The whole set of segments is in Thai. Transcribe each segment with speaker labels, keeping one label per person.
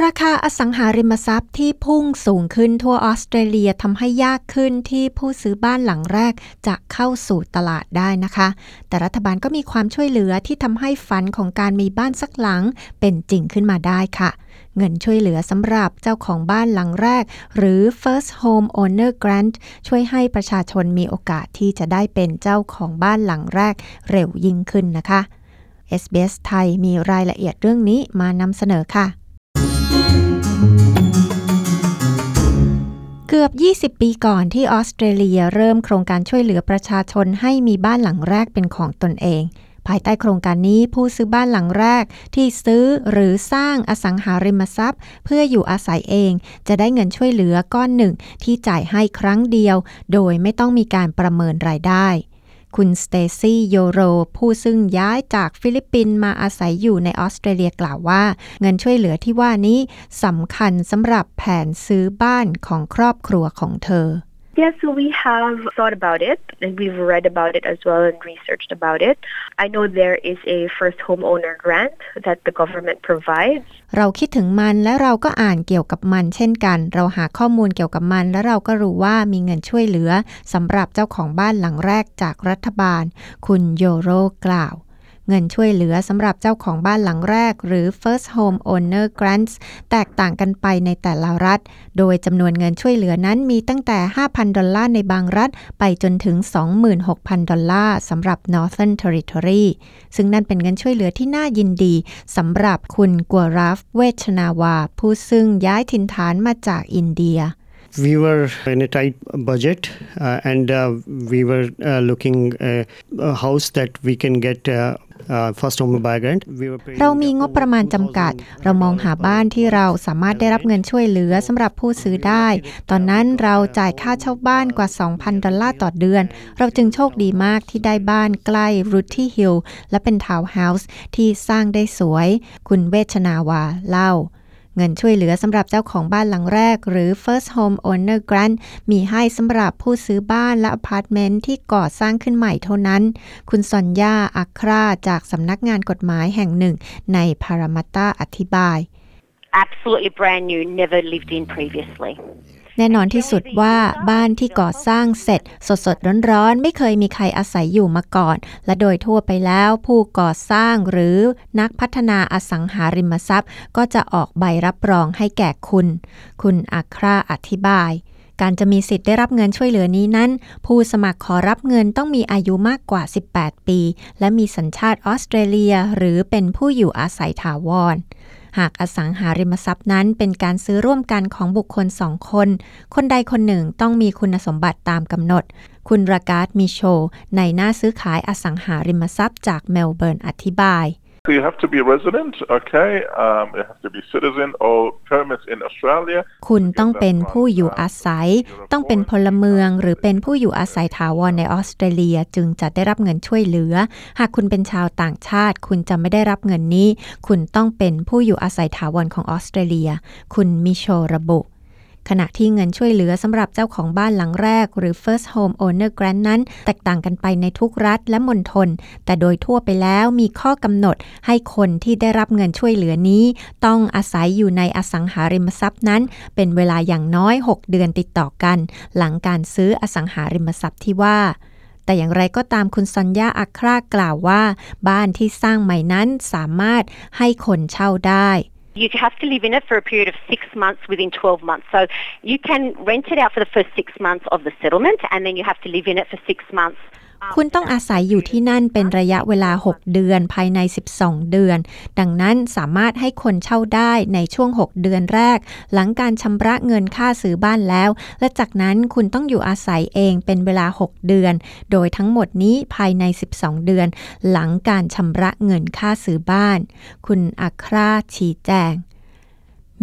Speaker 1: ราคาอสังหาริมทรัพย์ที่พุ่งสูงขึ้นทั่วออสเตรเลียทำให้ยากขึ้นที่ผู้ซื้อบ้านหลังแรกจะเข้าสู่ตลาดได้นะคะ แต่รัฐบาลก็มีความช่วยเหลือที่ทำให้ฝันของการมีบ้านสักหลังเป็นจริงขึ้นมาได้ค่ะ เงินช่วยเหลือสำหรับเจ้าของบ้านหลังแรก หรือ First Home Owner Grant ช่วยให้ประชาชนมีโอกาสที่จะได้เป็นเจ้าของบ้านหลังแรกเร็วยิ่งขึ้นนะคะ SBS ไทยมีรายละเอียดเรื่องนี้มานำเสนอค่ะ เกือบ 20 ปีก่อนที่ออสเตรเลียเริ่มโครงการช่วยเหลือประชาชนให้มีบ้านหลังแรกเป็นของตนเอง ภายใต้โครงการนี้ผู้ซื้อบ้านหลังแรกที่ซื้อหรือสร้างอสังหาริมทรัพย์ เพื่ออยู่อาศัยเอง จะได้เงินช่วยเหลือก้อนหนึ่งที่จ่ายให้ครั้งเดียว โดยไม่ต้องมีการประเมินรายได้ คุณสเตซี่โยโร ผู้ซึ่งย้ายจากฟิลิปปินส์มาอาศัยอยู่ในออสเตรเลียกล่าวว่า เงินช่วยเหลือที่ว่านี้สำคัญสำหรับแผนซื้อบ้านของครอบครัวของเธอ
Speaker 2: Yes, yeah, so we have thought about it and we've read about it as well and researched about it. I know there is a first homeowner grant that the government provides.
Speaker 1: เราคิดถึงมันและเราก็อ่านเกี่ยวกับมันเช่นกัน เราหาข้อมูลเกี่ยวกับมัน และเราก็รู้ว่ามีเงินช่วยเหลือสำหรับเจ้าของบ้านหลังแรกจากรัฐบาล คุณโยโรกล่าว เงินช่วยเหลือสำหรับเจ้าของบ้านหลังแรก หรือ First Home Owner Grants แตกต่างกันไปในแต่ละรัฐ โดยจำนวนเงินช่วยเหลือนั้นมีตั้งแต่ 5,000 ดอลลาร์ในบางรัฐ ไปจนถึง 26,000 ดอลลาร์สำหรับ Northern Territory ซึ่งนั่นเป็นเงินช่วยเหลือที่น่ายินดีสำหรับคุณกัวราฟเวชนาวา ผู้ซึ่งย้ายถิ่นฐานมาจากอินเดีย
Speaker 3: we were in a tight budget uh, and uh, we were uh, looking uh, a house that we can get uh, uh, first home buyer grant. We were paying
Speaker 1: เรามีงบประมาณจำกัด เรามองหาบ้านที่เราสามารถได้รับเงินช่วยเหลือสำหรับผู้ซื้อได้ ตอนนั้นเราจ่ายค่าเช่าบ้านกว่า 2,000 ดอลลาร์ต่อเดือน เราจึงโชคดีมากที่ได้บ้านใกล้รูที่ฮิลและเป็นทาวน์เฮาส์ที่สร้างได้สวย คุณเวชนาวาเล่า เงินช่วยเหลือสำหรับเจ้าของบ้านหลังแรก หรือ First Home Owner Grant มีให้สำหรับผู้ซื้อบ้านและอพาร์ตเมนต์ที่ก่อสร้างขึ้นใหม่เท่านั้น คุณซอนยาอัคราจากสำนักงานกฎหมายแห่งหนึ่ง ในพารามัตตาอธิบาย
Speaker 4: absolutely brand new, never lived in previously.
Speaker 1: แน่นอนที่สุดว่าบ้านที่ก่อสร้างเสร็จ สดสดๆร้อนๆ ไม่เคยมีใครอาศัยอยู่มาก่อน และโดยทั่วไปแล้วผู้ก่อสร้างหรือนักพัฒนาอสังหาริมทรัพย์ ก็จะออกใบรับรองให้แก่คุณ คุณอัคราอธิบาย การจะมีสิทธิ์ได้รับเงินช่วยเหลือนี้นั้น ผู้สมัครขอรับเงินต้องมีอายุมากกว่า 18 ปี และมีสัญชาติออสเตรเลีย หรือเป็นผู้อยู่อาศัยถาวร หากอสังหาริมทรัพย์นั้นเป็นการซื้อร่วมกันของบุคคลสองคน คนใดคนหนึ่งต้องมีคุณสมบัติตามกำหนด คุณรากาดมิโช ในหน้าซื้อขายอสังหาริมทรัพย์จากเมลเบิร์นอธิบาย
Speaker 5: you have to be resident, okay? Um, you have to be citizen or permit in Australia.
Speaker 1: คุณต้องเป็นผู้อยู่อาศัย ต้องเป็นพลเมือง หรือเป็นผู้อยู่อาศัยถาวรในออสเตรเลียจึงจะได้รับเงินช่วยเหลือ หากคุณเป็นชาวต่างชาติ คุณจะไม่ได้รับเงินนี้ คุณต้องเป็นผู้อยู่อาศัยถาวรของออสเตรเลีย คุณมิโชระบุ ขณะที่เงินช่วยเหลือสำหรับเจ้าของบ้านหลังแรก หรือ First Home Owner Grant นั้น แตกต่างกันไปในทุกรัฐและมณฑลแต่โดยทั่วไปแล้วมีข้อกำหนดให้คนที่ได้รับเงินช่วยเหลือนี้ ต้องอาศัยอยู่ในอสังหาริมทรัพย์นั้น เป็นเวลาอย่างน้อย 6 เดือนติดต่อกัน หลังการซื้ออสังหาริมทรัพย์ที่ว่าแต่อย่างไรก็ตามคุณสัญญาอัครากล่าวว่า บ้านที่สร้างใหม่นั้นสามารถให้คนเช่าได้
Speaker 4: You have to live in it for a period of six months within 12 months. So you can rent it out for the first six months of the settlement and then you have to live in it for six months
Speaker 1: คุณต้องอาศัยอยู่ที่นั่นเป็นระยะเวลา 6 เดือนภายใน 12 เดือน ดังนั้นสามารถให้คนเช่าได้ในช่วง 6 เดือนแรก หลังการชำระเงินค่าซื้อบ้านแล้ว และจากนั้นคุณต้องอยู่อาศัยเองเป็นเวลา 6 เดือน โดยทั้งหมดนี้ภายใน 12 เดือน หลังการชำระเงินค่าซื้อบ้าน คุณอัคราชี้แจง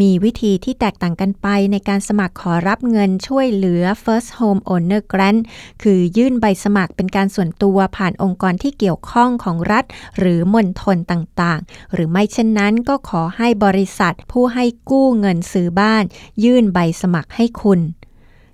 Speaker 1: มีวิธีที่แตกต่างกันไปในการสมัครขอรับเงินช่วยเหลือ First Home Owner Grant คือยื่นใบสมัครเป็นการส่วนตัวผ่านองค์กรที่เกี่ยวข้องของรัฐ หรือมณฑลต่างๆ หรือไม่เช่นนั้นก็ขอให้บริษัทผู้ให้กู้เงินซื้อบ้าน ยื่นใบสมัครให้คุณ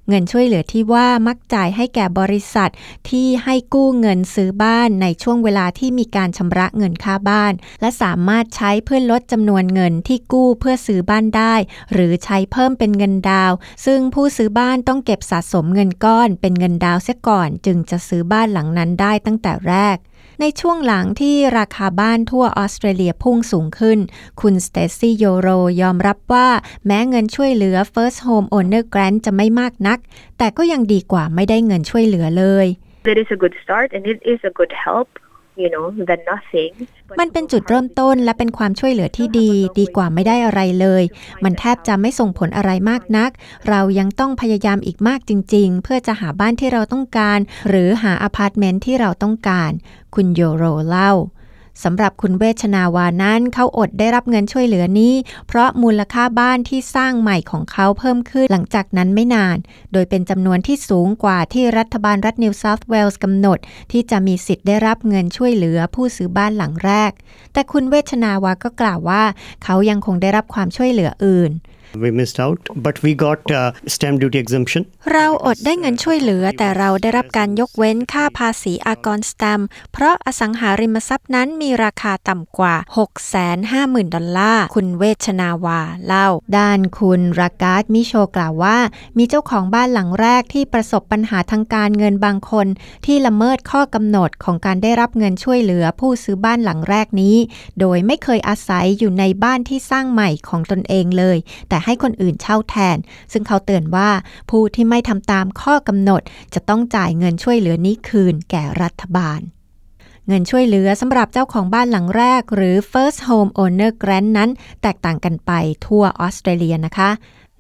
Speaker 1: เงินช่วยเหลือที่ว่ามักจ่ายให้แก่บริษัทที่ให้กู้เงินซื้อบ้านในช่วงเวลาที่มีการชำระเงินค่าบ้าน และสามารถใช้เพื่อลดจำนวนเงินที่กู้เพื่อซื้อบ้านได้ หรือใช้เพิ่มเป็นเงินดาว ซึ่งผู้ซื้อบ้านต้องเก็บสะสมเงินก้อน เป็นเงินดาวเสียก่อน จึงจะซื้อบ้านหลังนั้นได้ตั้งแต่แรก ในช่วงหลังที่ราคาบ้านทั่วออสเตรเลียพุ่งสูงขึ้น คุณสเตซี่โยโรยอมรับว่าแม้เงินช่วยเหลือ First Home Owner Grant จะไม่มากนัก แต่ก็ยังดีกว่าไม่ได้เงินช่วยเหลือเลย
Speaker 2: That is a good start and it is a good help you know than nothing
Speaker 1: มันเป็นจุดเริ่มต้นและเป็นความช่วยเหลือที่ดี ดีกว่าไม่ได้อะไรเลย มันแทบจะไม่ส่งผลอะไรมากนัก เรายังต้องพยายามอีกมากจริง ๆ เพื่อจะหาบ้านที่เราต้องการ หรือหาอพาร์ตเมนต์ที่เราต้องการ คุณโยโรเล่า สำหรับคุณเวชนาวานั้นเขาอดได้รับเงินช่วยเหลือนี้ เพราะมูลค่าบ้านที่สร้างใหม่ของเขาเพิ่มขึ้นหลังจากนั้นไม่นาน โดยเป็นจำนวนที่สูงกว่าที่รัฐบาลรัฐนิวเซาท์เวลส์กำหนด ที่จะมีสิทธิ์ได้รับเงินช่วยเหลือผู้ซื้อบ้านหลังแรก แต่คุณเวชนาวาก็กล่าวว่า เขายังคงได้รับความช่วยเหลืออื่น
Speaker 3: We missed out, but we got uh, stamp duty exemption.
Speaker 1: เราอดได้เงินช่วยเหลือ แต่เราได้รับการยกเว้นค่าภาษีอากรสแตมเพราะอสังหาริมทรัพย์นั้นมีราคาต่ำกว่า 650,000 ดอลลาร์ คุณเวชนาวาเล่า ด้านคุณรากาศมิโชกล่าวว่า มีเจ้าของบ้านหลังแรกที่ประสบปัญหาทางการเงินบางคน ที่ละเมิดข้อกำหนดของการได้รับเงินช่วยเหลือผู้ซื้อบ้านหลังแรกนี้ โดยไม่เคยอาศัยอยู่ในบ้านที่สร้างใหม่ของตนเองเลย แต่ให้คนอื่นเช่าแทน ซึ่งเขาเตือนว่าผู้ที่ไม่ทำตามข้อกำหนดจะต้องจ่ายเงินช่วยเหลือนี้คืนแก่รัฐบาลเงินช่วยเหลือสำหรับเจ้าของบ้านหลังแรก หรือ first home owner grant นั้น แตกต่างกันไปทั่วออสเตรเลียนะคะ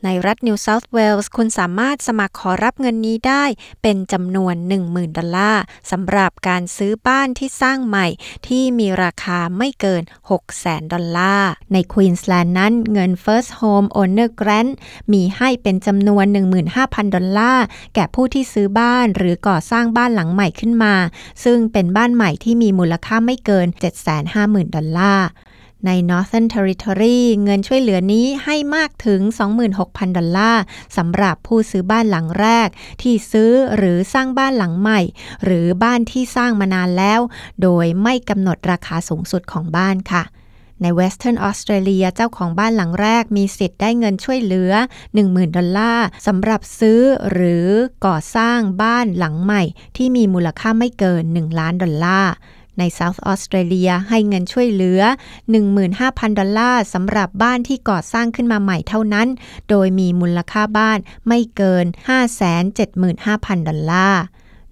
Speaker 1: ในรัฐนิวเซาท์เวลส์คุณสามารถสมัครขอรับเงินนี้ได้เป็นจำนวน 10,000 ดอลลาร์สำหรับการซื้อบ้านที่สร้างใหม่ที่มีราคาไม่เกิน 600,000 ดอลลาร์ ในควีนสแลนด์นั้นเงิน First Home Owner Grant มีให้เป็นจำนวน 15,000 ดอลลาร์ แก่ผู้ที่ซื้อบ้านหรือก่อสร้างบ้านหลังใหม่ขึ้นมา ซึ่งเป็นบ้านใหม่ที่มีมูลค่าไม่เกิน 750,000 ดอลลาร์ ใน Northern Territory เงินช่วยเหลือนี้ให้มากถึง 26,000 ดอลลาร์สำหรับผู้ซื้อบ้านหลังแรก ที่ซื้อหรือสร้างบ้านหลังใหม่ หรือบ้านที่สร้างมานานแล้ว โดยไม่กำหนดราคาสูงสุดของบ้านค่ะใน Western Australia เจ้าของบ้านหลังแรกมีสิทธิ์ได้เงินช่วยเหลือ 10,000 ดอลลาร์สำหรับซื้อหรือก่อสร้างบ้านหลังใหม่ ที่มีมูลค่าไม่เกิน 1 ล้านดอลลาร์ ในเซาท์ออสเตรเลียให้เงินช่วยเหลือ 15,000 ดอลลาร์สำหรับบ้านที่ก่อสร้างขึ้นมาใหม่เท่านั้น โดยมีมูลค่าบ้านไม่เกิน 575,000 ดอลลาร์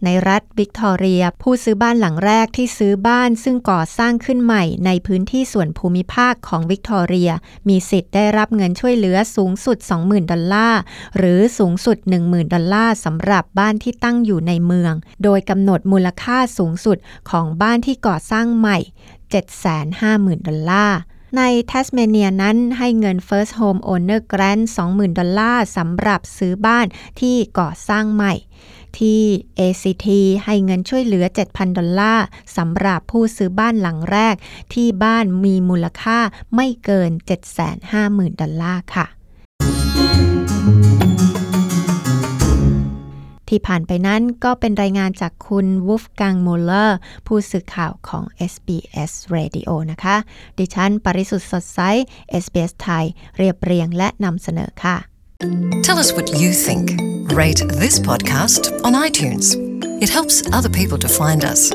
Speaker 1: ในรัฐวิกตอเรีย ผู้ซื้อบ้านหลังแรกที่ซื้อบ้านซึ่งก่อสร้างขึ้นใหม่ในพื้นที่ส่วนภูมิภาคของวิกตอเรีย มีสิทธิ์ได้รับเงินช่วยเหลือสูงสุด 20,000 ดอลลาร์ หรือสูงสุด 10,000 ดอลลาร์สำหรับบ้านที่ตั้งอยู่ในเมือง โดยกำหนดมูลค่าสูงสุดของบ้านที่ก่อสร้างใหม่ 750,000 ดอลลาร์ในแทสเมเนียนั้นให้เงิน First Home Owner Grant 20,000 ดอลลาร์สำหรับซื้อบ้านที่ก่อสร้างใหม่ ที่ ACT ให้เงินช่วยเหลือ 7,000 ดอลลาร์สำหรับผู้ซื้อบ้านหลังแรก ที่บ้านมีมูลค่าไม่เกิน 750,000 ดอลลาร์ค่ะที่ผ่านไปนั้นก็เป็นรายงานจากคุณวูฟกังมูลเลอร์ ผู้สื่อข่าวของ SBS Radio นะคะ ดิฉัน ปริสุทธ์สดใส SBS ไทย เรียบเรียงและนำเสนอค่ะ
Speaker 6: Tell us what you think. Rate this podcast on iTunes. It helps other people to find us.